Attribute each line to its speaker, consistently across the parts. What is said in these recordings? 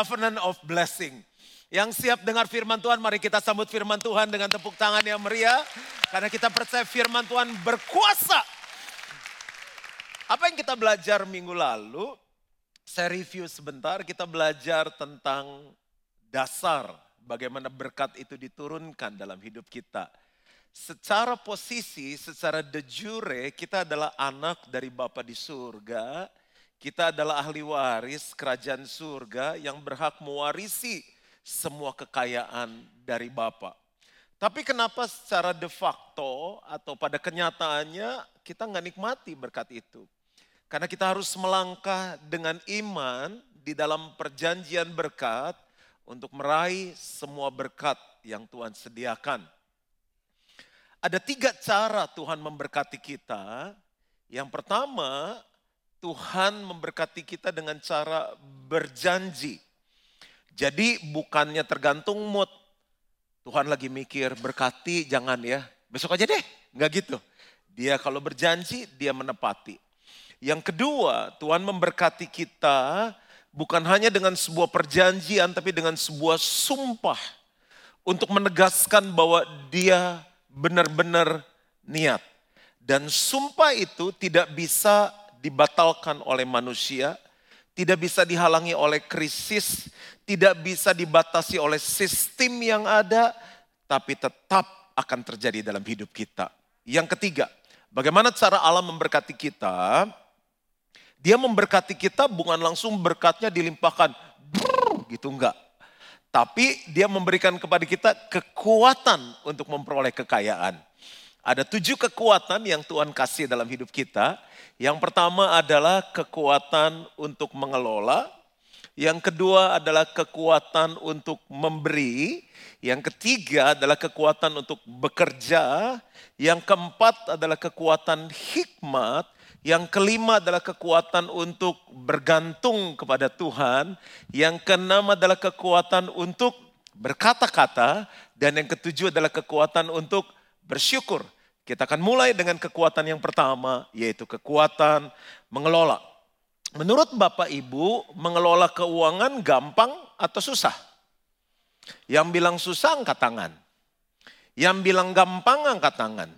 Speaker 1: covenant of blessing. Yang siap dengar firman Tuhan, mari kita sambut firman Tuhan dengan tepuk tangan yang meriah. Karena kita percaya firman Tuhan berkuasa. Apa yang kita belajar minggu lalu, saya review sebentar, kita belajar tentang dasar bagaimana berkat itu diturunkan dalam hidup kita. Secara posisi, secara de jure, kita adalah anak dari Bapa di surga. Kita adalah ahli waris kerajaan surga yang berhak mewarisi semua kekayaan dari Bapa. Tapi kenapa secara de facto atau pada kenyataannya kita nggak nikmati berkat itu? Karena kita harus melangkah dengan iman di dalam perjanjian berkat untuk meraih semua berkat yang Tuhan sediakan. Ada tiga cara Tuhan memberkati kita. Yang pertama, Tuhan memberkati kita dengan cara berjanji. Jadi bukannya tergantung mood. Tuhan lagi mikir berkati jangan ya. Besok aja deh. Enggak gitu. Dia kalau berjanji dia menepati. Yang kedua Tuhan memberkati kita bukan hanya dengan sebuah perjanjian tapi dengan sebuah sumpah. Untuk menegaskan bahwa dia benar-benar niat. Dan sumpah itu tidak bisa dibatalkan oleh manusia, tidak bisa dihalangi oleh krisis, tidak bisa dibatasi oleh sistem yang ada, tapi tetap akan terjadi dalam hidup kita. Yang ketiga, bagaimana cara Allah memberkati kita? Dia memberkati kita bukan langsung berkatnya dilimpahkan, brrr, gitu enggak. Tapi dia memberikan kepada kita kekuatan untuk memperoleh kekayaan. Ada tujuh kekuatan yang Tuhan kasih dalam hidup kita. Yang pertama adalah kekuatan untuk mengelola, yang kedua adalah kekuatan untuk memberi. Yang ketiga adalah kekuatan untuk bekerja. Yang keempat adalah kekuatan hikmat. Yang kelima adalah kekuatan untuk bergantung kepada Tuhan. Yang keenam adalah kekuatan untuk berkata-kata. Dan yang ketujuh adalah kekuatan untuk bersyukur. Kita akan mulai dengan kekuatan yang pertama, yaitu kekuatan mengelola. Menurut Bapak Ibu, mengelola keuangan gampang atau susah? Yang bilang susah angkat tangan. Yang bilang gampang angkat tangan.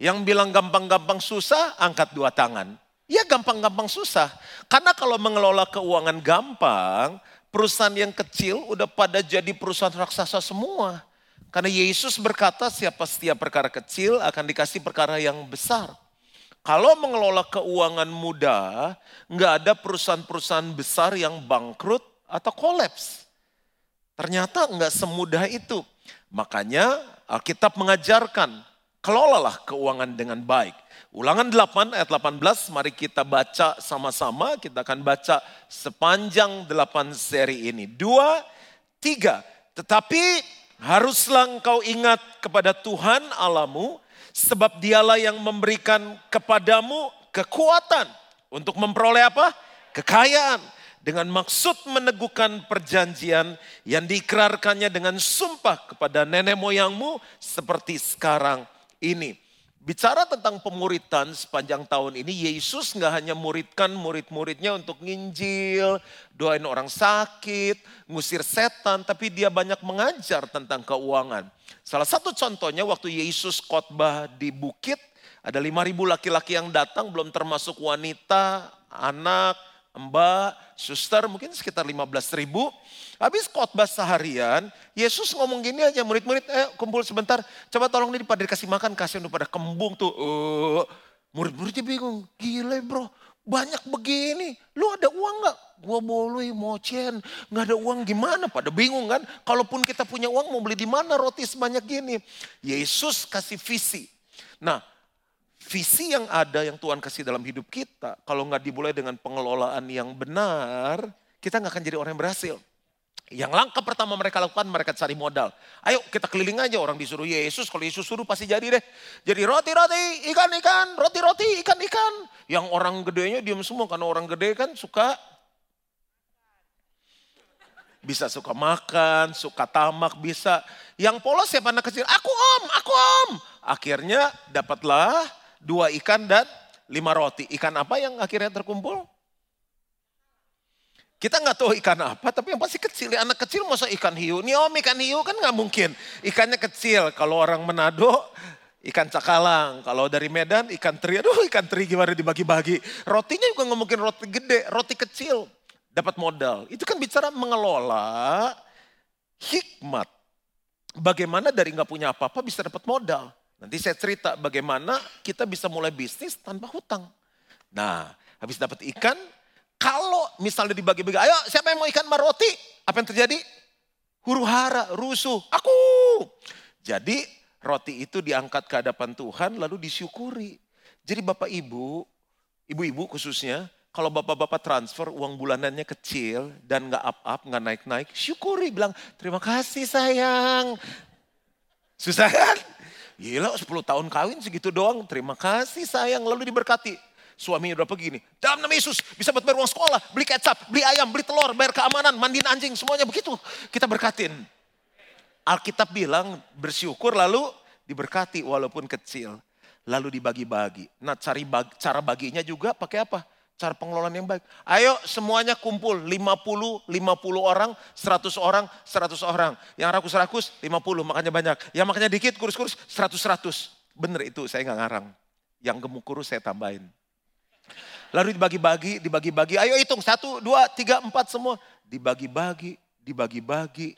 Speaker 1: Yang bilang gampang-gampang susah angkat dua tangan. Ya gampang-gampang susah. Karena kalau mengelola keuangan gampang, perusahaan yang kecil udah pada jadi perusahaan raksasa semua. Karena Yesus berkata siapa setiap perkara kecil akan dikasih perkara yang besar. Kalau mengelola keuangan mudah, nggak ada perusahaan-perusahaan besar yang bangkrut atau kolaps. Ternyata nggak semudah itu. Makanya Alkitab mengajarkan, kelolalah keuangan dengan baik. Ulangan 8 ayat 18, mari kita baca sama-sama. Kita akan baca sepanjang 8 seri ini. Dua, tiga. Tetapi haruslah engkau ingat kepada Tuhan Alamu Sebab dialah yang memberikan kepadamu kekuatan untuk memperoleh apa? Kekayaan. Dengan maksud meneguhkan perjanjian yang diikrarkannya dengan sumpah kepada nenek moyangmu seperti sekarang ini. Bicara tentang pemuritan sepanjang tahun ini, Yesus nggak hanya muridkan murid-muridnya untuk nginjil, doain orang sakit, ngusir setan, tapi dia banyak mengajar tentang keuangan. Salah satu contohnya waktu Yesus khotbah di bukit, ada 5.000 laki-laki yang datang, belum termasuk wanita, anak, mbak, suster, mungkin sekitar 15 ribu. Habis khotbah seharian, Yesus ngomong gini aja, murid-murid, eh kumpul sebentar, coba tolong nih pada dikasih makan, kasih udah pada kembung tuh. Uh, murid-muridnya bingung, gila bro, banyak begini, lu ada uang gak? Gua boleh mocen, nggak ada uang gimana? Pada bingung kan? Kalaupun kita punya uang mau beli di mana roti sebanyak gini? Yesus kasih visi. Nah, visi yang ada yang Tuhan kasih dalam hidup kita, kalau nggak dimulai dengan pengelolaan yang benar, kita nggak akan jadi orang yang berhasil. Yang langkah pertama mereka lakukan, mereka cari modal. Ayo kita keliling aja orang disuruh Yesus, kalau Yesus suruh pasti jadi deh. Jadi roti-roti, ikan-ikan, roti-roti, ikan-ikan. Yang orang gedenya diam semua, karena orang gede kan suka bisa suka makan, suka tamak, bisa. Yang polos siapa anak kecil? Aku om, aku om. Akhirnya dapatlah dua ikan dan lima roti. Ikan apa yang akhirnya terkumpul? Kita nggak tahu ikan apa, tapi yang pasti kecil. Ya, anak kecil masa ikan hiu. Nih om ikan hiu kan nggak mungkin. Ikannya kecil. Kalau orang Manado, ikan cakalang. Kalau dari Medan, ikan teri. Aduh ikan teri gimana dibagi-bagi. Rotinya juga nggak mungkin roti gede, roti kecil. Dapat modal. Itu kan bicara mengelola hikmat. Bagaimana dari nggak punya apa-apa bisa dapat modal. Nanti saya cerita bagaimana kita bisa mulai bisnis tanpa hutang. Nah, habis dapat ikan, kalau misalnya dibagi-bagi, ayo siapa yang mau ikan maroti? Apa yang terjadi? Huru hara, rusuh, aku. Jadi roti itu diangkat ke hadapan Tuhan lalu disyukuri. Jadi bapak ibu, ibu-ibu khususnya, kalau bapak-bapak transfer uang bulanannya kecil dan nggak up-up, nggak naik-naik, syukuri. Bilang, terima kasih sayang. Susah kan? Gila 10 tahun kawin segitu doang, terima kasih sayang. Lalu diberkati. Suaminya udah pergi nih. Dalam nama Yesus bisa buat bayar uang sekolah, beli kecap, beli ayam, beli telur, bayar keamanan, mandiin anjing, semuanya begitu. Kita berkatin. Alkitab bilang bersyukur lalu diberkati walaupun kecil. Lalu dibagi-bagi. Nah cari bagi, cara baginya juga pakai apa? Cara pengelolaan yang baik. Ayo semuanya kumpul 50, 50 orang, 100 orang, 100 orang. Yang rakus-rakus 50 makanya banyak. Yang makanya dikit kurus-kurus 100-100. Bener itu saya nggak ngarang. Yang gemuk kurus saya tambahin. Lalu dibagi-bagi, dibagi-bagi. Ayo hitung, satu, dua, tiga, empat semua. Dibagi-bagi, dibagi-bagi.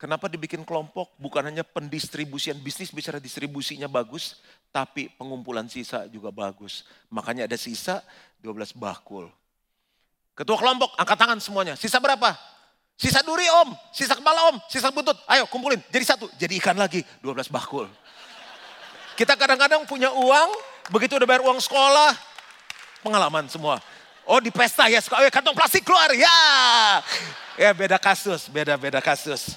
Speaker 1: Kenapa dibikin kelompok? Bukan hanya pendistribusian bisnis, bicara distribusinya bagus, tapi pengumpulan sisa juga bagus. Makanya ada sisa 12 bakul. Ketua kelompok, angkat tangan semuanya. Sisa berapa? Sisa duri om, sisa kepala om, sisa buntut. Ayo kumpulin, jadi satu. Jadi ikan lagi, 12 bakul. Kita kadang-kadang punya uang, begitu udah bayar uang sekolah, pengalaman semua. Oh di pesta ya, suka, kantong plastik keluar, ya. Ya beda kasus, beda-beda kasus.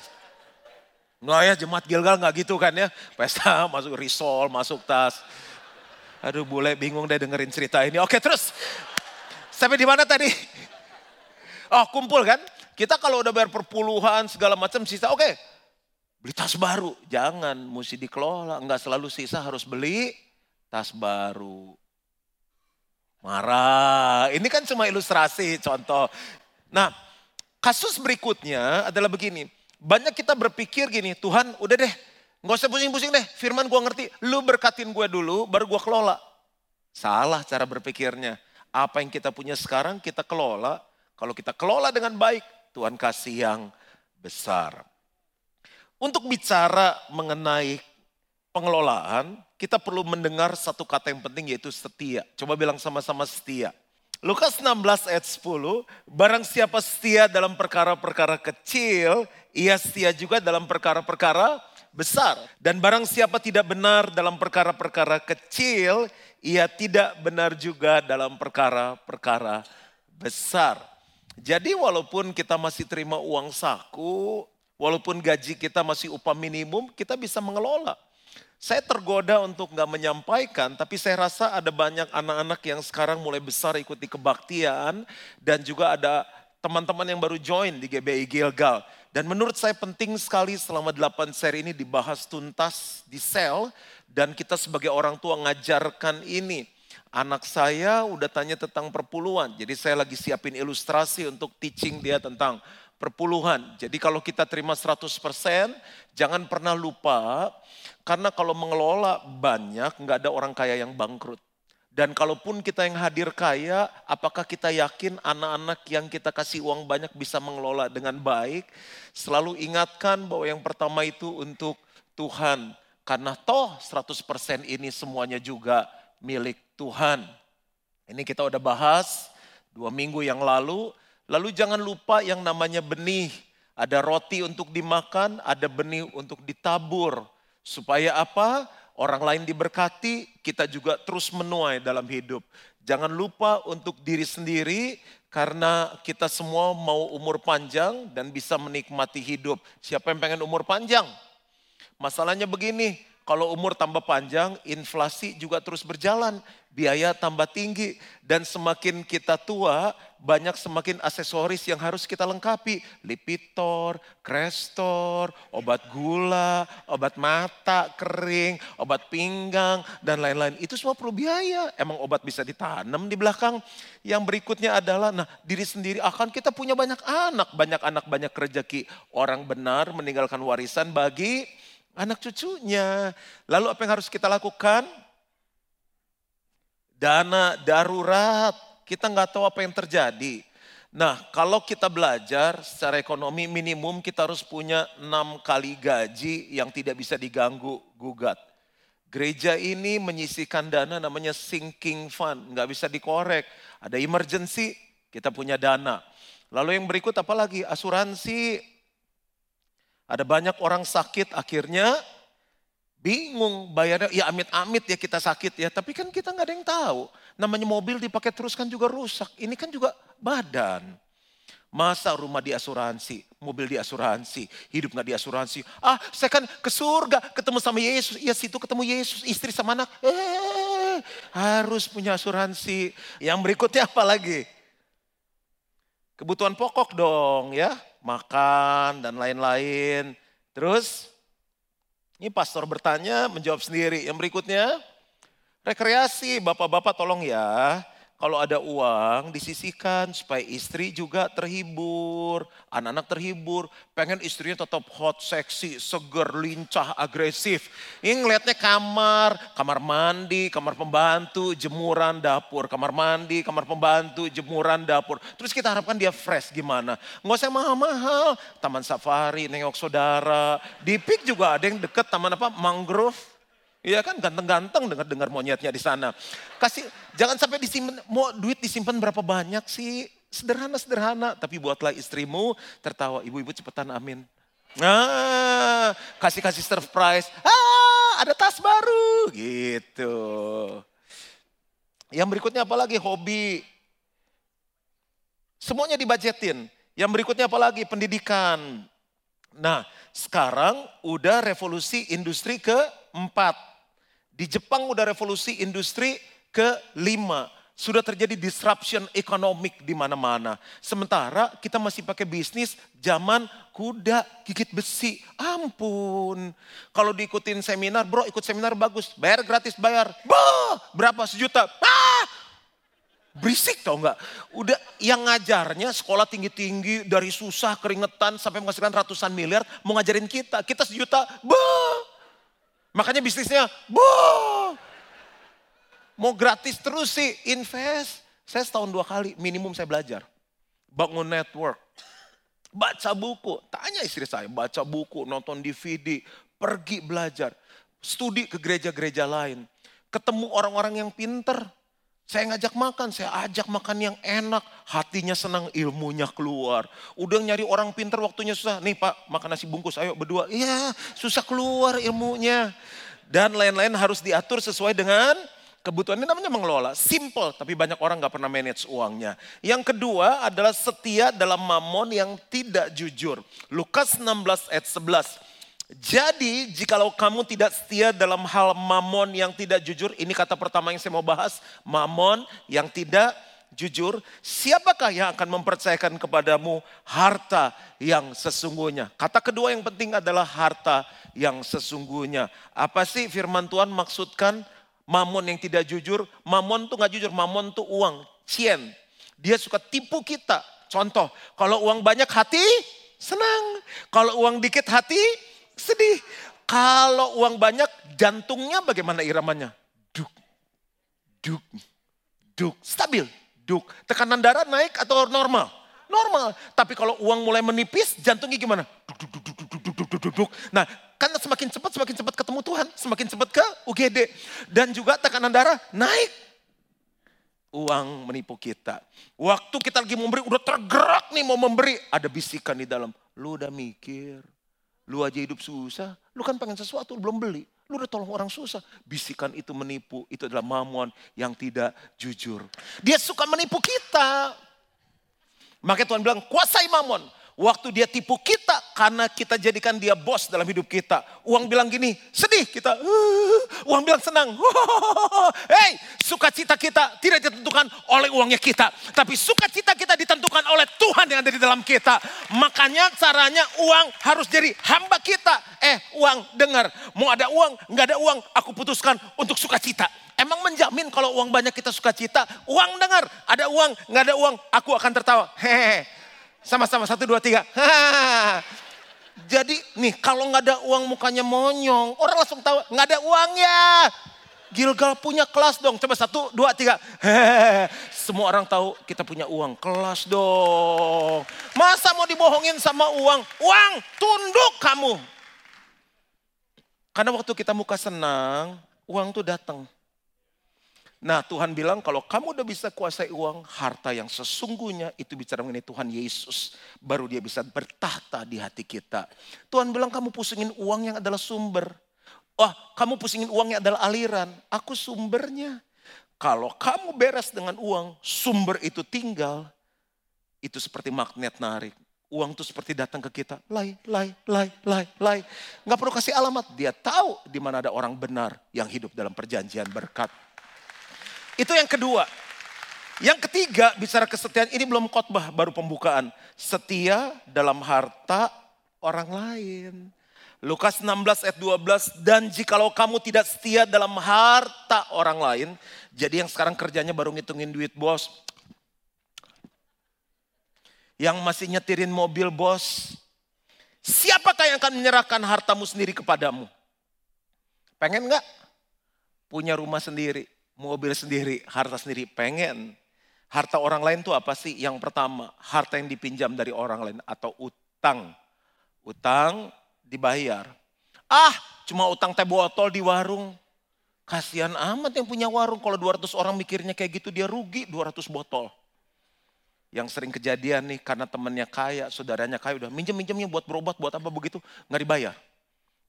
Speaker 1: Nggak ya jemaat Gilgal nggak gitu kan ya. Pesta masuk risol, masuk tas. Aduh boleh bingung deh dengerin cerita ini. Oke terus. Sampai di mana tadi? Oh kumpul kan. Kita kalau udah bayar perpuluhan segala macam sisa oke. Beli tas baru. Jangan mesti dikelola. Nggak selalu sisa harus beli tas baru marah. Ini kan cuma ilustrasi, contoh. Nah, kasus berikutnya adalah begini. Banyak kita berpikir gini, Tuhan udah deh, nggak usah pusing-pusing deh, firman gue ngerti. Lu berkatin gue dulu, baru gue kelola. Salah cara berpikirnya. Apa yang kita punya sekarang kita kelola. Kalau kita kelola dengan baik, Tuhan kasih yang besar. Untuk bicara mengenai pengelolaan, kita perlu mendengar satu kata yang penting yaitu setia. Coba bilang sama-sama setia. Lukas 16 ayat 10, barang siapa setia dalam perkara-perkara kecil, ia setia juga dalam perkara-perkara besar. Dan barang siapa tidak benar dalam perkara-perkara kecil, ia tidak benar juga dalam perkara-perkara besar. Jadi walaupun kita masih terima uang saku, walaupun gaji kita masih upah minimum, kita bisa mengelola. Saya tergoda untuk nggak menyampaikan, tapi saya rasa ada banyak anak-anak yang sekarang mulai besar ikuti kebaktian dan juga ada teman-teman yang baru join di GBI Gilgal. Dan menurut saya penting sekali selama 8 seri ini dibahas tuntas di sel dan kita sebagai orang tua ngajarkan ini. Anak saya udah tanya tentang perpuluhan, jadi saya lagi siapin ilustrasi untuk teaching dia tentang perpuluhan. Jadi kalau kita terima 100%, jangan pernah lupa karena kalau mengelola banyak nggak ada orang kaya yang bangkrut. Dan kalaupun kita yang hadir kaya, apakah kita yakin anak-anak yang kita kasih uang banyak bisa mengelola dengan baik? Selalu ingatkan bahwa yang pertama itu untuk Tuhan. Karena toh 100% ini semuanya juga milik Tuhan. Ini kita udah bahas dua minggu yang lalu Lalu jangan lupa yang namanya benih. Ada roti untuk dimakan, ada benih untuk ditabur. Supaya apa? Orang lain diberkati, kita juga terus menuai dalam hidup. Jangan lupa untuk diri sendiri karena kita semua mau umur panjang dan bisa menikmati hidup. Siapa yang pengen umur panjang? Masalahnya begini, kalau umur tambah panjang, inflasi juga terus berjalan, biaya tambah tinggi dan semakin kita tua, banyak semakin aksesoris yang harus kita lengkapi. Lipitor, Crestor, obat gula, obat mata kering, obat pinggang dan lain-lain. Itu semua perlu biaya. Emang obat bisa ditanam di belakang. Yang berikutnya adalah nah diri sendiri akan kita punya banyak anak, banyak anak banyak rezeki. Orang benar meninggalkan warisan bagi anak cucunya. Lalu apa yang harus kita lakukan? Dana darurat. Kita nggak tahu apa yang terjadi. Nah, kalau kita belajar secara ekonomi minimum kita harus punya enam kali gaji yang tidak bisa diganggu gugat. Gereja ini menyisikan dana namanya sinking fund, nggak bisa dikorek. Ada emergency, kita punya dana. Lalu yang berikut apa lagi? Asuransi, ada banyak orang sakit akhirnya bingung bayarnya. Ya amit-amit ya kita sakit ya. Tapi kan kita nggak ada yang tahu. Namanya mobil dipakai terus kan juga rusak. Ini kan juga badan. Masa rumah di asuransi, mobil di asuransi, hidup nggak di asuransi. Ah, saya kan ke surga ketemu sama Yesus. Iya situ ketemu Yesus, istri sama anak. Eh, harus punya asuransi. Yang berikutnya apa lagi? Kebutuhan pokok dong ya makan dan lain-lain. Terus ini pastor bertanya, menjawab sendiri. Yang berikutnya, rekreasi. Bapak-bapak tolong ya, kalau ada uang disisihkan supaya istri juga terhibur, anak-anak terhibur, pengen istrinya tetap hot, seksi, seger, lincah, agresif. Ini ngeliatnya kamar, kamar mandi, kamar pembantu, jemuran dapur, kamar mandi, kamar pembantu, jemuran dapur. Terus kita harapkan dia fresh gimana? Nggak usah mahal-mahal, taman safari, nengok saudara. Di PIK juga ada yang deket taman apa, mangrove Iya kan ganteng-ganteng dengar-dengar monyetnya di sana. Kasih jangan sampai disimpan mau duit disimpan berapa banyak sih? Sederhana-sederhana, tapi buatlah istrimu tertawa. Ibu-ibu cepetan amin. Nah, kasih-kasih surprise. Ah, ada tas baru gitu. Yang berikutnya apa lagi? Hobi. Semuanya dibajetin. Yang berikutnya apa lagi? Pendidikan. Nah, sekarang udah revolusi industri keempat di Jepang udah revolusi industri kelima. Sudah terjadi disruption economic di mana-mana. Sementara kita masih pakai bisnis zaman kuda gigit besi. Ampun. Kalau diikutin seminar, bro ikut seminar bagus. Bayar gratis, bayar. Bah, berapa? Sejuta. Ah, berisik tau nggak? Udah yang ngajarnya sekolah tinggi-tinggi dari susah keringetan sampai menghasilkan ratusan miliar mau ngajarin kita. Kita sejuta, bah Makanya bisnisnya, boh, mau gratis terus sih, invest. Saya setahun dua kali, minimum saya belajar. Bangun network, baca buku. Tanya istri saya, baca buku, nonton DVD, pergi belajar. Studi ke gereja-gereja lain. Ketemu orang-orang yang pinter. Saya ngajak makan, saya ajak makan yang enak. Hatinya senang, ilmunya keluar. Udah nyari orang pinter waktunya susah. Nih pak, makan nasi bungkus, ayo berdua. Iya, susah keluar ilmunya. Dan lain-lain harus diatur sesuai dengan kebutuhan. Ini namanya mengelola. Simple, tapi banyak orang gak pernah manage uangnya. Yang kedua adalah setia dalam mamon yang tidak jujur. Lukas 16 ayat 11. Jadi jikalau kamu tidak setia dalam hal mamon yang tidak jujur, ini kata pertama yang saya mau bahas, mamon yang tidak jujur, siapakah yang akan mempercayakan kepadamu harta yang sesungguhnya? Kata kedua yang penting adalah harta yang sesungguhnya. Apa sih firman Tuhan maksudkan mamon yang tidak jujur? Mamon tuh nggak jujur, mamon tuh uang, cien. Dia suka tipu kita. Contoh, kalau uang banyak hati senang, kalau uang dikit hati sedih. Kalau uang banyak, jantungnya bagaimana iramanya? Duk, duk, duk, stabil, duk. Tekanan darah naik atau normal? Normal. Tapi kalau uang mulai menipis, jantungnya gimana? Duk, duk, duk, duk, duk, duk, duk, duk. Nah, karena semakin cepat, semakin cepat ketemu Tuhan, semakin cepat ke UGD. Dan juga tekanan darah naik. Uang menipu kita. Waktu kita lagi memberi, udah tergerak nih mau memberi. Ada bisikan di dalam. Lu udah mikir, Lu aja hidup susah, lu kan pengen sesuatu, belum beli. Lu udah tolong orang susah. Bisikan itu menipu, itu adalah mamuan yang tidak jujur. Dia suka menipu kita. Makanya Tuhan bilang, kuasai mamon. Waktu dia tipu kita karena kita jadikan dia bos dalam hidup kita. Uang bilang gini, sedih kita. Uh, uang bilang senang. Hei, sukacita kita tidak ditentukan oleh uangnya kita. Tapi sukacita kita ditentukan oleh Tuhan yang ada di dalam kita. Makanya caranya uang harus jadi hamba kita. Eh uang dengar, mau ada uang, nggak ada uang, aku putuskan untuk sukacita. Emang menjamin kalau uang banyak kita sukacita? Uang dengar, ada uang, nggak ada uang, aku akan tertawa. Hehehe. Sama-sama satu dua tiga. Jadi nih kalau nggak ada uang mukanya monyong, orang langsung tahu nggak ada uangnya. Gilgal punya kelas dong. Coba satu, dua, tiga. Semua orang tahu kita punya uang. Kelas dong. Masa mau dibohongin sama uang? Uang, tunduk kamu. Karena waktu kita muka senang, uang tuh datang. Nah Tuhan bilang kalau kamu udah bisa kuasai uang, harta yang sesungguhnya itu bicara mengenai Tuhan Yesus. Baru dia bisa bertahta di hati kita. Tuhan bilang kamu pusingin uang yang adalah sumber. Oh kamu pusingin uang yang adalah aliran. Aku sumbernya. Kalau kamu beres dengan uang, sumber itu tinggal. Itu seperti magnet narik. Uang itu seperti datang ke kita. Lay, lay, lay, lay, lay. Nggak perlu kasih alamat. Dia tahu di mana ada orang benar yang hidup dalam perjanjian berkat. Itu yang kedua. Yang ketiga bicara kesetiaan ini belum khotbah baru pembukaan. Setia dalam harta orang lain. Lukas 16 ayat 12 dan jikalau kamu tidak setia dalam harta orang lain. Jadi yang sekarang kerjanya baru ngitungin duit bos. Yang masih nyetirin mobil bos. Siapakah yang akan menyerahkan hartamu sendiri kepadamu? Pengen nggak punya rumah sendiri? Mobil sendiri, harta sendiri, pengen. Harta orang lain itu apa sih? Yang pertama, harta yang dipinjam dari orang lain atau utang. Utang dibayar. Ah, cuma utang teh botol di warung. Kasihan amat yang punya warung. Kalau 200 orang mikirnya kayak gitu, dia rugi 200 botol. Yang sering kejadian nih karena temennya kaya, saudaranya kaya udah minjem-minjemnya buat berobat, buat apa begitu, nggak dibayar.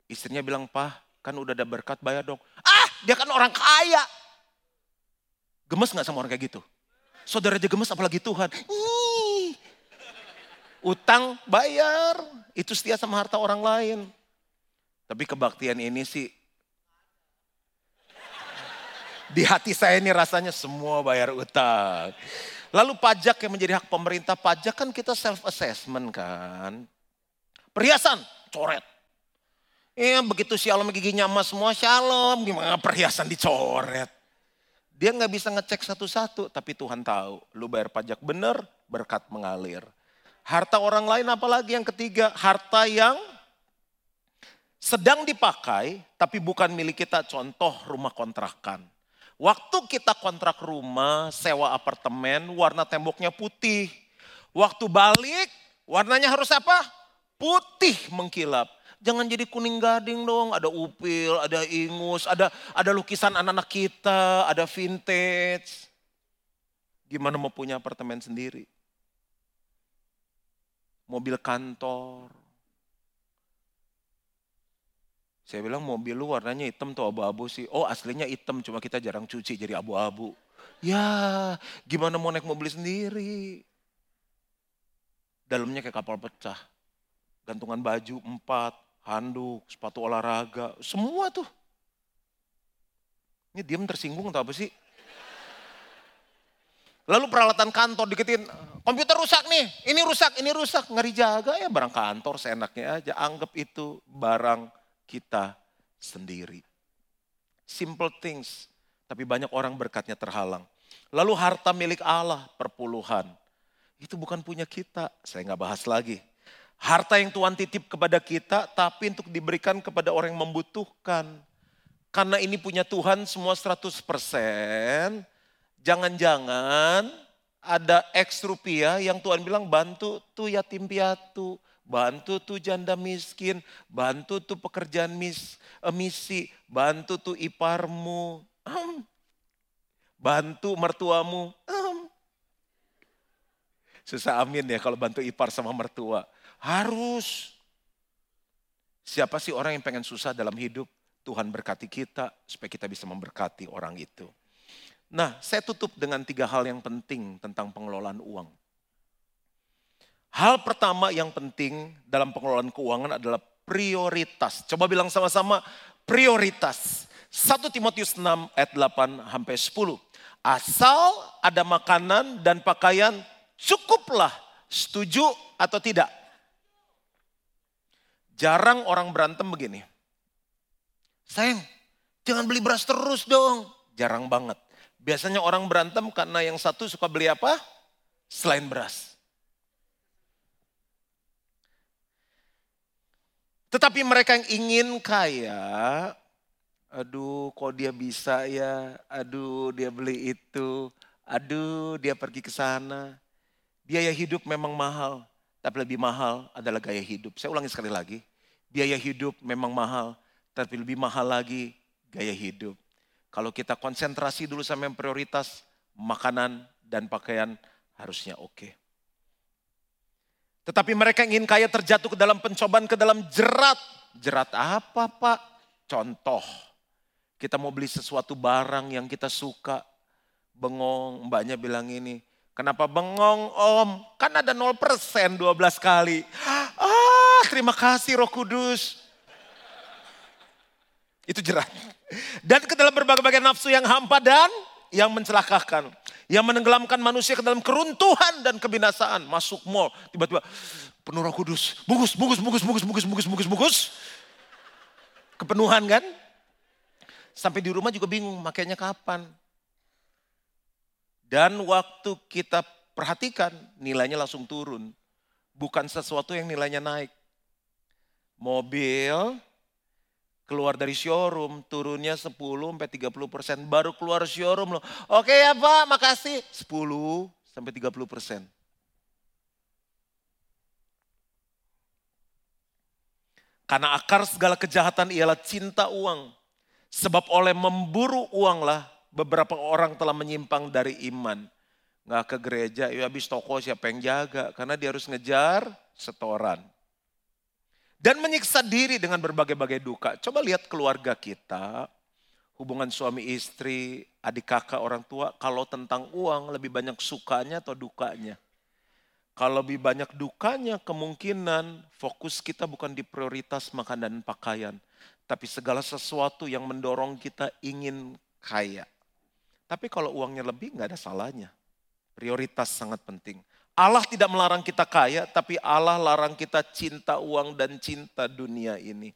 Speaker 1: Istrinya bilang, Pak, kan udah ada berkat bayar dong. Ah, dia kan orang kaya. Gemes gak sama orang kayak gitu? Saudara aja gemes apalagi Tuhan. Ih. Utang bayar, itu setia sama harta orang lain. Tapi kebaktian ini sih di hati saya ini rasanya semua bayar utang. Lalu pajak yang menjadi hak pemerintah, pajak kan kita self assessment kan. Perhiasan, coret. Ya begitu shalom giginya emas semua shalom, gimana perhiasan dicoret. Dia nggak bisa ngecek satu-satu, tapi Tuhan tahu. Lu bayar pajak benar, berkat mengalir. Harta orang lain apalagi yang ketiga, harta yang sedang dipakai tapi bukan milik kita. Contoh rumah kontrakan. Waktu kita kontrak rumah, sewa apartemen, warna temboknya putih. Waktu balik, warnanya harus apa? Putih mengkilap. Jangan jadi kuning gading dong, ada upil, ada ingus, ada ada lukisan anak-anak kita, ada vintage. Gimana mau punya apartemen sendiri? Mobil kantor. Saya bilang mobil lu warnanya hitam tuh abu-abu sih. Oh aslinya hitam cuma kita jarang cuci jadi abu-abu. Ya gimana mau naik mobil sendiri? Dalamnya kayak kapal pecah. Gantungan baju empat, handuk, sepatu olahraga, semua tuh. Ini diam tersinggung atau apa sih? Lalu peralatan kantor diketin, komputer rusak nih, ini rusak, ini rusak. Ngeri jaga ya barang kantor seenaknya aja. Anggap itu barang kita sendiri. Simple things, tapi banyak orang berkatnya terhalang. Lalu harta milik Allah, perpuluhan. Itu bukan punya kita, saya nggak bahas lagi. Harta yang Tuhan titip kepada kita, tapi untuk diberikan kepada orang yang membutuhkan. Karena ini punya Tuhan semua 100%, jangan-jangan ada X rupiah yang Tuhan bilang bantu tuh yatim piatu, bantu tuh janda miskin, bantu tuh pekerjaan mis, eh, misi, bantu tuh iparmu, bantu mertuamu. Susah amin ya kalau bantu ipar sama mertua. Harus. Siapa sih orang yang pengen susah dalam hidup? Tuhan berkati kita supaya kita bisa memberkati orang itu. Nah, saya tutup dengan tiga hal yang penting tentang pengelolaan uang. Hal pertama yang penting dalam pengelolaan keuangan adalah prioritas. Coba bilang sama-sama prioritas. 1 Timotius 6 ayat 8 sampai 10. Asal ada makanan dan pakaian cukuplah. Setuju atau tidak? Jarang orang berantem begini. Sayang, jangan beli beras terus dong. Jarang banget. Biasanya orang berantem karena yang satu suka beli apa? Selain beras. Tetapi mereka yang ingin kaya, aduh kok dia bisa ya, aduh dia beli itu, aduh dia pergi ke sana. Biaya hidup memang mahal, tapi lebih mahal adalah gaya hidup. Saya ulangi sekali lagi, biaya hidup memang mahal, tapi lebih mahal lagi gaya hidup. Kalau kita konsentrasi dulu sama yang prioritas, makanan dan pakaian harusnya oke. Okay. Tetapi mereka ingin kaya terjatuh ke dalam pencobaan, ke dalam jerat. Jerat apa pak? Contoh, kita mau beli sesuatu barang yang kita suka. Bengong, mbaknya bilang ini, kenapa bengong om? Kan ada 0% 12 kali. Ah terima kasih roh kudus. Itu jerat. Dan ke dalam berbagai-bagai nafsu yang hampa dan yang mencelakakan. Yang menenggelamkan manusia ke dalam keruntuhan dan kebinasaan. Masuk mall, tiba-tiba penuh roh kudus. Bungkus, bungkus, bungkus, bungkus, bungkus, bungkus, bungkus, bungkus. Kepenuhan kan? Sampai di rumah juga bingung, makanya kapan. Dan waktu kita perhatikan, nilainya langsung turun. Bukan sesuatu yang nilainya naik. Mobil, keluar dari showroom turunnya 10 sampai 30 persen. Baru keluar showroom loh. Oke ya Pak, makasih. 10 sampai 30 persen. Karena akar segala kejahatan ialah cinta uang. Sebab oleh memburu uanglah beberapa orang telah menyimpang dari iman. Nggak ke gereja, ya habis toko siapa yang jaga. Karena dia harus ngejar setoran. Dan menyiksa diri dengan berbagai-bagai duka. Coba lihat keluarga kita, hubungan suami istri, adik kakak, orang tua. Kalau tentang uang lebih banyak sukanya atau dukanya. Kalau lebih banyak dukanya kemungkinan fokus kita bukan di prioritas makan dan pakaian. Tapi segala sesuatu yang mendorong kita ingin kaya. Tapi kalau uangnya lebih nggak ada salahnya. Prioritas sangat penting. Allah tidak melarang kita kaya, tapi Allah larang kita cinta uang dan cinta dunia ini.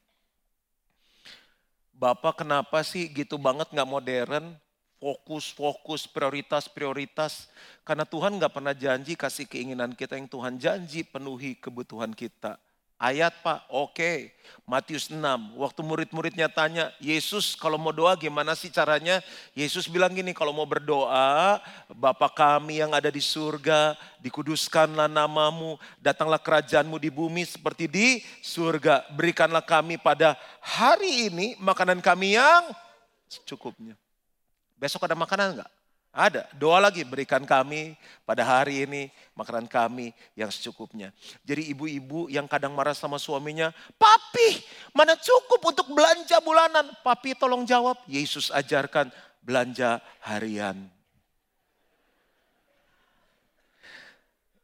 Speaker 1: Bapak kenapa sih gitu banget gak modern? Fokus, fokus, prioritas, prioritas. Karena Tuhan gak pernah janji kasih keinginan kita yang Tuhan janji penuhi kebutuhan kita. Ayat Pak, oke. Okay. Matius 6, waktu murid-muridnya tanya, Yesus kalau mau doa gimana sih caranya? Yesus bilang gini, kalau mau berdoa, Bapa kami yang ada di surga, dikuduskanlah namamu, datanglah kerajaanmu di bumi seperti di surga. Berikanlah kami pada hari ini makanan kami yang secukupnya. Besok ada makanan enggak? Ada, doa lagi berikan kami pada hari ini makanan kami yang secukupnya. Jadi ibu-ibu yang kadang marah sama suaminya, Papi mana cukup untuk belanja bulanan? Papi tolong jawab, Yesus ajarkan belanja harian.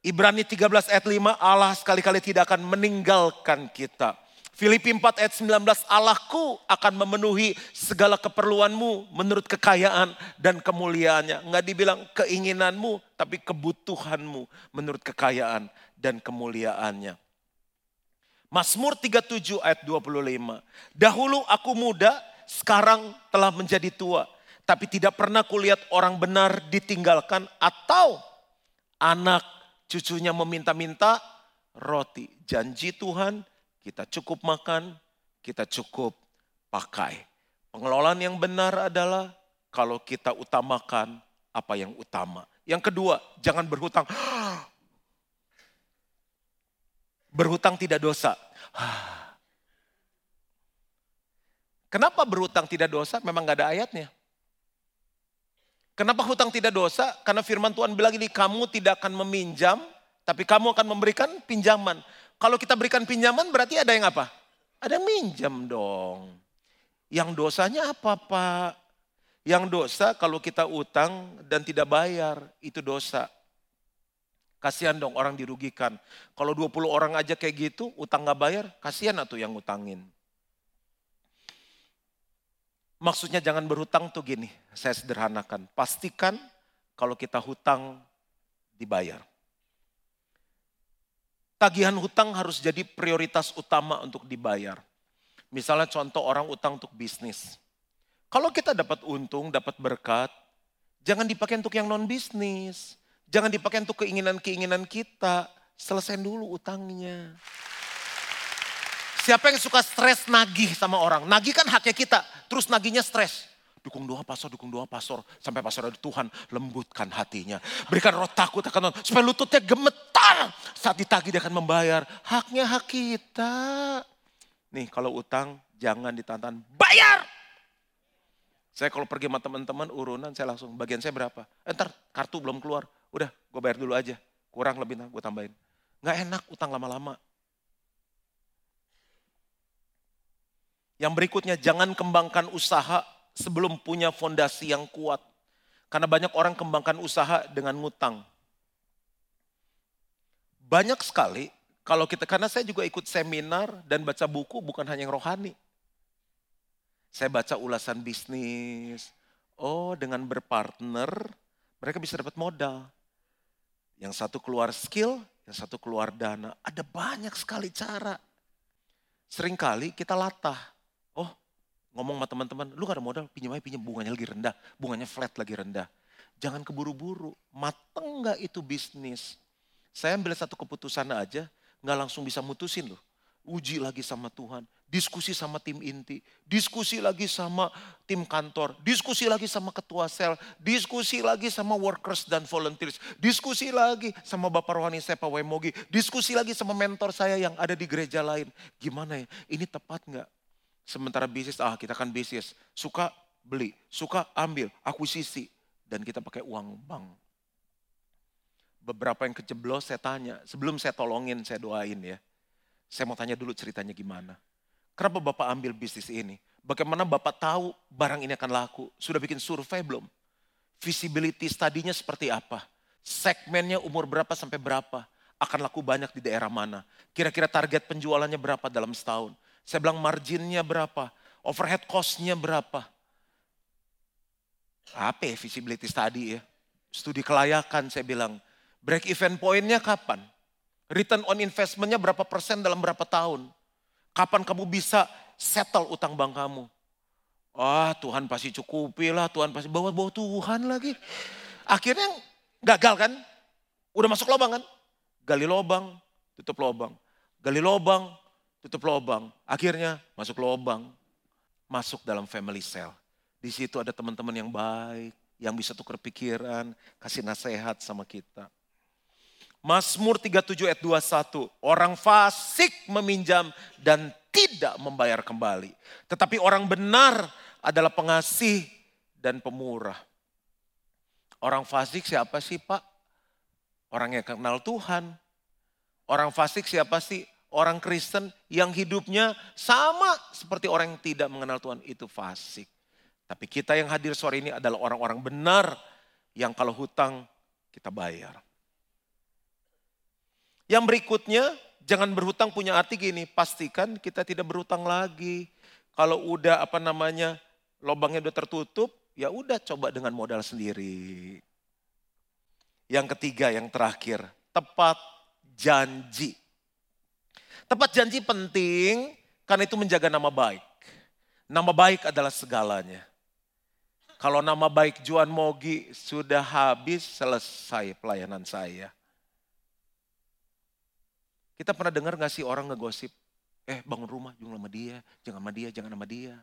Speaker 1: Ibrani 13 ayat 5, Allah sekali-kali tidak akan meninggalkan kita. Filipi 4 ayat 19, Allahku akan memenuhi segala keperluanmu menurut kekayaan dan kemuliaannya. Enggak dibilang keinginanmu, tapi kebutuhanmu menurut kekayaan dan kemuliaannya. Mazmur 37 ayat 25. Dahulu aku muda, sekarang telah menjadi tua. Tapi tidak pernah kulihat orang benar ditinggalkan atau anak cucunya meminta-minta roti. Janji Tuhan kita cukup makan, kita cukup pakai. Pengelolaan yang benar adalah kalau kita utamakan apa yang utama. Yang kedua, jangan berhutang. Berhutang tidak dosa. Kenapa berhutang tidak dosa? Memang gak ada ayatnya. Kenapa hutang tidak dosa? Karena firman Tuhan bilang ini, kamu tidak akan meminjam, tapi kamu akan memberikan pinjaman. Kalau kita berikan pinjaman berarti ada yang apa? Ada yang minjam dong. Yang dosanya apa Pak? Yang dosa kalau kita utang dan tidak bayar, itu dosa. Kasihan dong orang dirugikan. Kalau 20 orang aja kayak gitu, utang nggak bayar, kasihan atau yang ngutangin. Maksudnya jangan berhutang tuh gini, saya sederhanakan. Pastikan kalau kita hutang dibayar. Tagihan hutang harus jadi prioritas utama untuk dibayar. Misalnya contoh orang utang untuk bisnis. Kalau kita dapat untung, dapat berkat, jangan dipakai untuk yang non bisnis. Jangan dipakai untuk keinginan-keinginan kita. Selesai dulu utangnya. Siapa yang suka stres nagih sama orang? Nagih kan haknya kita. Terus nagihnya stres. Dukung doa pastor, dukung doa pastor. Sampai pastor ada Tuhan lembutkan hatinya. Berikan roh takut akan Supaya lututnya gemetar. Saat ditagih dia akan membayar. Haknya hak kita. Nih kalau utang jangan ditantan. Bayar! Saya kalau pergi sama teman-teman urunan saya langsung bagian saya berapa. Entar eh, kartu belum keluar. Udah, gue bayar dulu aja. Kurang lebih, gue tambahin. Nggak enak utang lama-lama. Yang berikutnya, jangan kembangkan usaha sebelum punya fondasi yang kuat. Karena banyak orang kembangkan usaha dengan ngutang. Banyak sekali, kalau kita, karena saya juga ikut seminar dan baca buku bukan hanya yang rohani. Saya baca ulasan bisnis. Oh, dengan berpartner, mereka bisa dapat modal. Yang satu keluar skill, yang satu keluar dana. Ada banyak sekali cara. Seringkali kita latah. Ngomong sama teman-teman, lu gak ada modal, pinjam aja pinjam, bunganya lagi rendah, bunganya flat lagi rendah. Jangan keburu-buru, mateng gak itu bisnis. Saya ambil satu keputusan aja, gak langsung bisa mutusin loh uji lagi sama Tuhan, diskusi sama tim inti, diskusi lagi sama tim kantor, diskusi lagi sama ketua sel, diskusi lagi sama workers dan volunteers, diskusi lagi sama Bapak Rohani saya Pak Wemogi, diskusi lagi sama mentor saya yang ada di gereja lain. Gimana ya, ini tepat nggak? Sementara bisnis, ah kita kan bisnis, suka beli, suka ambil, akuisisi, dan kita pakai uang bank. Beberapa yang kejeblos saya tanya, sebelum saya tolongin, saya doain ya saya mau tanya dulu ceritanya gimana. Kenapa Bapak ambil bisnis ini? Bagaimana Bapak tahu barang ini akan laku? Sudah bikin survei belum? Visibility studinya seperti apa? Segmennya umur berapa sampai berapa? Akan laku banyak di daerah mana? Kira-kira target penjualannya berapa dalam setahun? Saya bilang marginnya berapa? Overhead costnya berapa? Apa ya visibility study ya? Studi kelayakan saya bilang. Break even pointnya kapan? Return on investmentnya berapa persen dalam berapa tahun? Kapan kamu bisa settle utang bank kamu? Wah Tuhan pasti cukupi lah, Tuhan pasti bawa-bawa Tuhan lagi. Akhirnya gagal kan? Udah masuk lubang kan? Gali lubang, tutup lubang. Gali lubang, tutup lubang. Akhirnya masuk lubang, masuk dalam family cell. Di situ ada teman-teman yang baik, yang bisa tukar pikiran, kasih nasihat sama kita. Mazmur 37 ayat 21. Orang fasik meminjam dan tidak membayar kembali. Tetapi orang benar adalah pengasih dan pemurah. Orang fasik siapa sih pak? Orang yang kenal Tuhan. Orang fasik siapa sih? Orang Kristen yang hidupnya sama seperti orang yang tidak mengenal Tuhan. Itu fasik. Tapi kita yang hadir sore ini adalah orang-orang benar yang kalau hutang kita bayar. Yang berikutnya, jangan berhutang punya arti gini, pastikan kita tidak berhutang lagi. Kalau udah apa namanya, lubangnya udah tertutup, ya udah coba dengan modal sendiri. Yang ketiga, yang terakhir, tepat janji. Tepat janji penting karena itu menjaga nama baik. Nama baik adalah segalanya. Kalau nama baik Juan Mogi sudah habis, selesai pelayanan saya. Kita pernah dengar gak sih orang ngegosip, eh bangun rumah, jangan sama dia, jangan sama dia, jangan sama dia.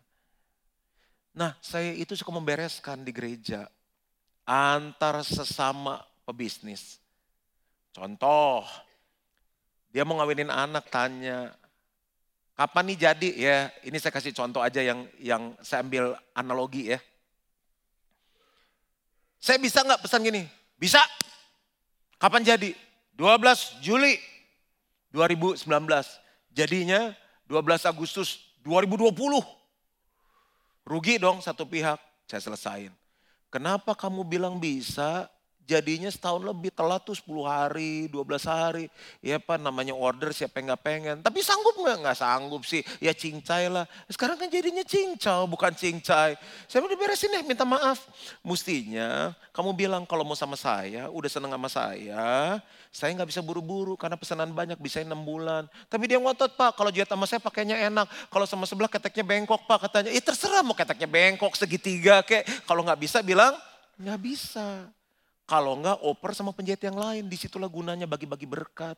Speaker 1: Nah saya itu suka membereskan di gereja antara sesama pebisnis. Contoh, dia mau ngawinin anak tanya, kapan nih jadi ya? Ini saya kasih contoh aja yang yang saya ambil analogi ya. Saya bisa nggak pesan gini? Bisa. Kapan jadi? 12 Juli 2019. Jadinya 12 Agustus 2020. Rugi dong satu pihak, saya selesain. Kenapa kamu bilang bisa, jadinya setahun lebih telat tuh 10 hari, 12 hari. Ya apa namanya order siapa yang gak pengen. Tapi sanggup gak? Gak sanggup sih. Ya cincai lah. Sekarang kan jadinya cincau bukan cincai. Saya udah beresin deh minta maaf. Mestinya kamu bilang kalau mau sama saya udah seneng sama saya. Saya gak bisa buru-buru karena pesanan banyak bisa 6 bulan. Tapi dia ngotot pak kalau jahit sama saya pakainya enak. Kalau sama sebelah keteknya bengkok pak katanya. Eh terserah mau keteknya bengkok segitiga kek. Kalau gak bisa bilang nggak bisa. Kalau enggak oper sama penjahit yang lain, di situlah gunanya bagi-bagi berkat.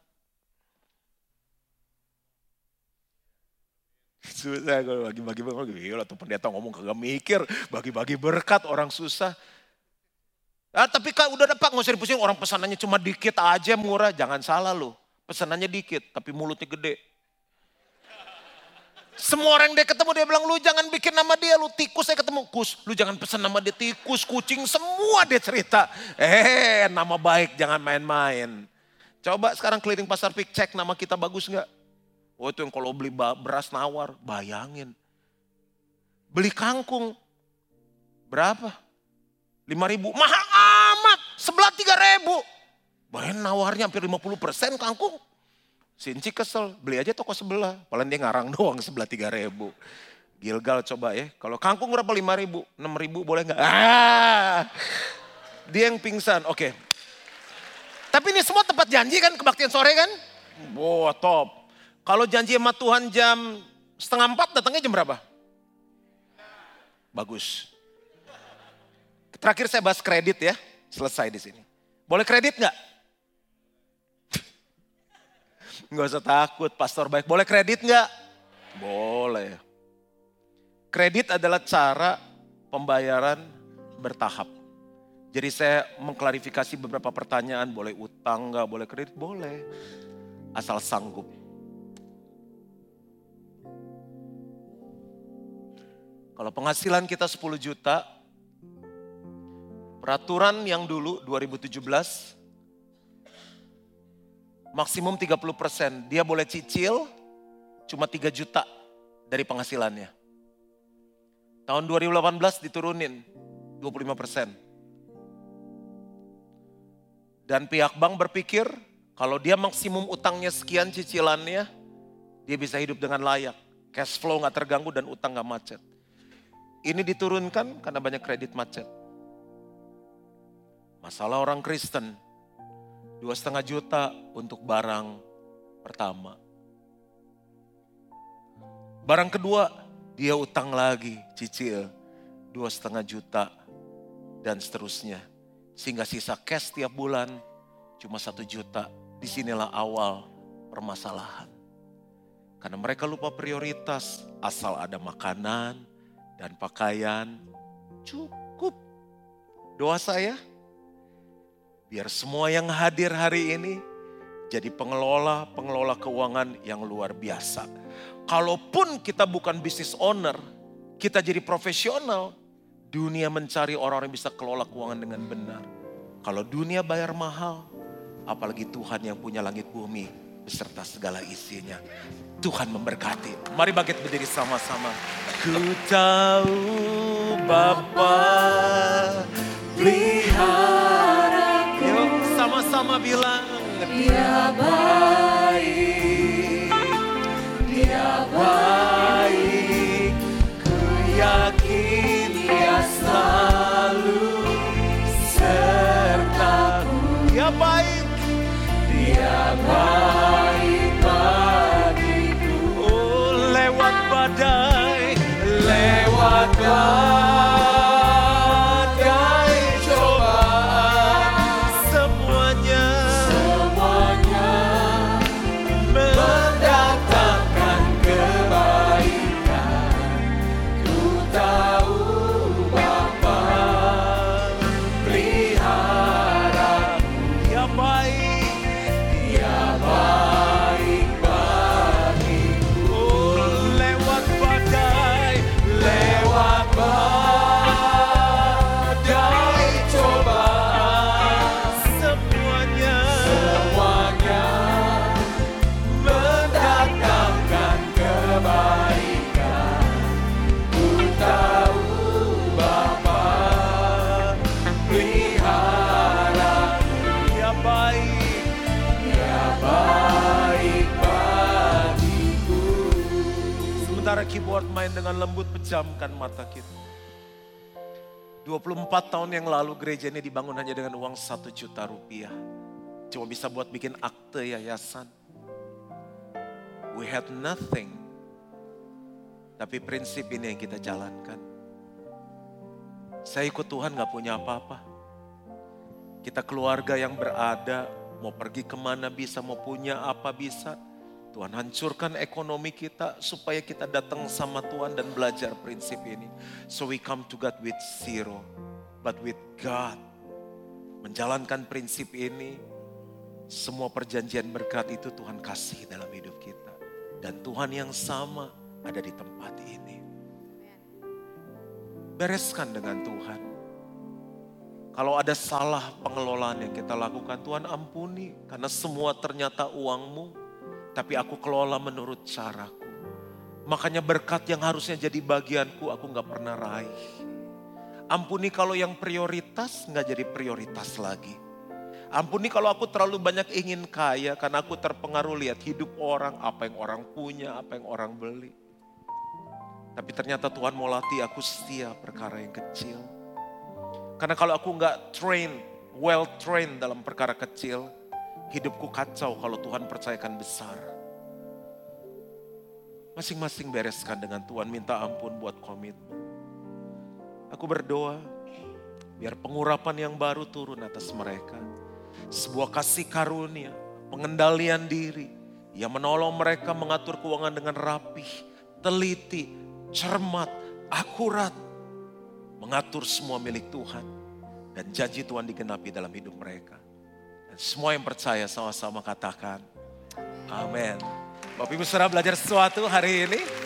Speaker 1: Susah kalau bagi-bagi berkat, gila tuh pendeta ngomong kagak mikir, bagi-bagi berkat orang susah. Ah, tapi kak udah dapat nggak usah dipusing orang pesanannya cuma dikit aja murah, jangan salah loh. Pesanannya dikit tapi mulutnya gede. Semua orang dia ketemu dia bilang lu jangan bikin nama dia lu tikus. Saya ketemu kus lu jangan pesan nama dia tikus kucing. Semua dia cerita. Eh nama baik jangan main-main. Coba sekarang keliling pasar pik cek nama kita bagus nggak? Oh itu yang kalau beli beras nawar bayangin. Beli kangkung berapa? lima ribu. Mahal amat sebelah tiga ribu. Bayangin nawarnya hampir 50 persen kangkung Sinci kesel, beli aja toko sebelah. Paling dia ngarang doang sebelah tiga ribu. Gilgal coba ya, kalau kangkung berapa lima ribu, enam ribu boleh nggak? Ah, dia yang pingsan, oke. Okay. Tapi ini semua tempat janji kan, kebaktian sore kan? Wow, top. Kalau janji sama Tuhan jam setengah empat, datangnya jam berapa? Bagus. Terakhir saya bahas kredit ya, selesai di sini. Boleh kredit nggak? Nggak usah takut, pastor baik. Boleh kredit nggak? Boleh. Kredit adalah cara pembayaran bertahap. Jadi saya mengklarifikasi beberapa pertanyaan, boleh utang nggak, boleh kredit, boleh. Asal sanggup. Kalau penghasilan kita 10 juta, peraturan yang dulu 2017 maksimum 30 persen. Dia boleh cicil cuma 3 juta dari penghasilannya. Tahun 2018 diturunin 25 persen. Dan pihak bank berpikir kalau dia maksimum utangnya sekian cicilannya, dia bisa hidup dengan layak. Cash flow nggak terganggu dan utang nggak macet. Ini diturunkan karena banyak kredit macet. Masalah orang Kristen, dua setengah juta untuk barang pertama. Barang kedua, dia utang lagi, cicil dua setengah juta dan seterusnya. Sehingga sisa cash tiap bulan cuma satu juta. Di sinilah awal permasalahan. Karena mereka lupa prioritas, asal ada makanan dan pakaian cukup. Doa saya, Biar semua yang hadir hari ini jadi pengelola-pengelola keuangan yang luar biasa. Kalaupun kita bukan business owner, kita jadi profesional, dunia mencari orang-orang yang bisa kelola keuangan dengan benar. Kalau dunia bayar mahal, apalagi Tuhan yang punya langit bumi beserta segala isinya. Tuhan memberkati. Mari bangkit berdiri sama-sama. Ku tahu Bapa lihat sama-sama bilang. Dia baik keyboard main dengan lembut, pejamkan mata kita. 24 tahun yang lalu gereja ini dibangun hanya dengan uang 1 juta rupiah. Cuma bisa buat bikin akte yayasan. We had nothing. Tapi prinsip ini yang kita jalankan. Saya ikut Tuhan gak punya apa-apa. Kita keluarga yang berada, mau pergi ke mana bisa, mau punya apa bisa. Tuhan hancurkan ekonomi kita supaya kita datang sama Tuhan dan belajar prinsip ini. So we come to God with zero, but with God. Menjalankan prinsip ini, semua perjanjian berkat itu Tuhan kasih dalam hidup kita. Dan Tuhan yang sama ada di tempat ini. Bereskan dengan Tuhan. Kalau ada salah pengelolaan yang kita lakukan, Tuhan ampuni. Karena semua ternyata uangmu, tapi aku kelola menurut caraku. Makanya berkat yang harusnya jadi bagianku aku nggak pernah raih. Ampuni kalau yang prioritas nggak jadi prioritas lagi. Ampuni kalau aku terlalu banyak ingin kaya karena aku terpengaruh lihat hidup orang, apa yang orang punya, apa yang orang beli. Tapi ternyata Tuhan mau latih aku setia perkara yang kecil. Karena kalau aku nggak train, well trained dalam perkara kecil, hidupku kacau kalau Tuhan percayakan besar. Masing-masing bereskan dengan Tuhan minta ampun buat komitmen. Aku berdoa biar pengurapan yang baru turun atas mereka. Sebuah kasih karunia, pengendalian diri yang menolong mereka mengatur keuangan dengan rapih, teliti, cermat, akurat. Mengatur semua milik Tuhan dan janji Tuhan digenapi dalam hidup mereka. Dan semua yang percaya sama-sama katakan, amin. Bapak Ibu saudara belajar sesuatu hari ini?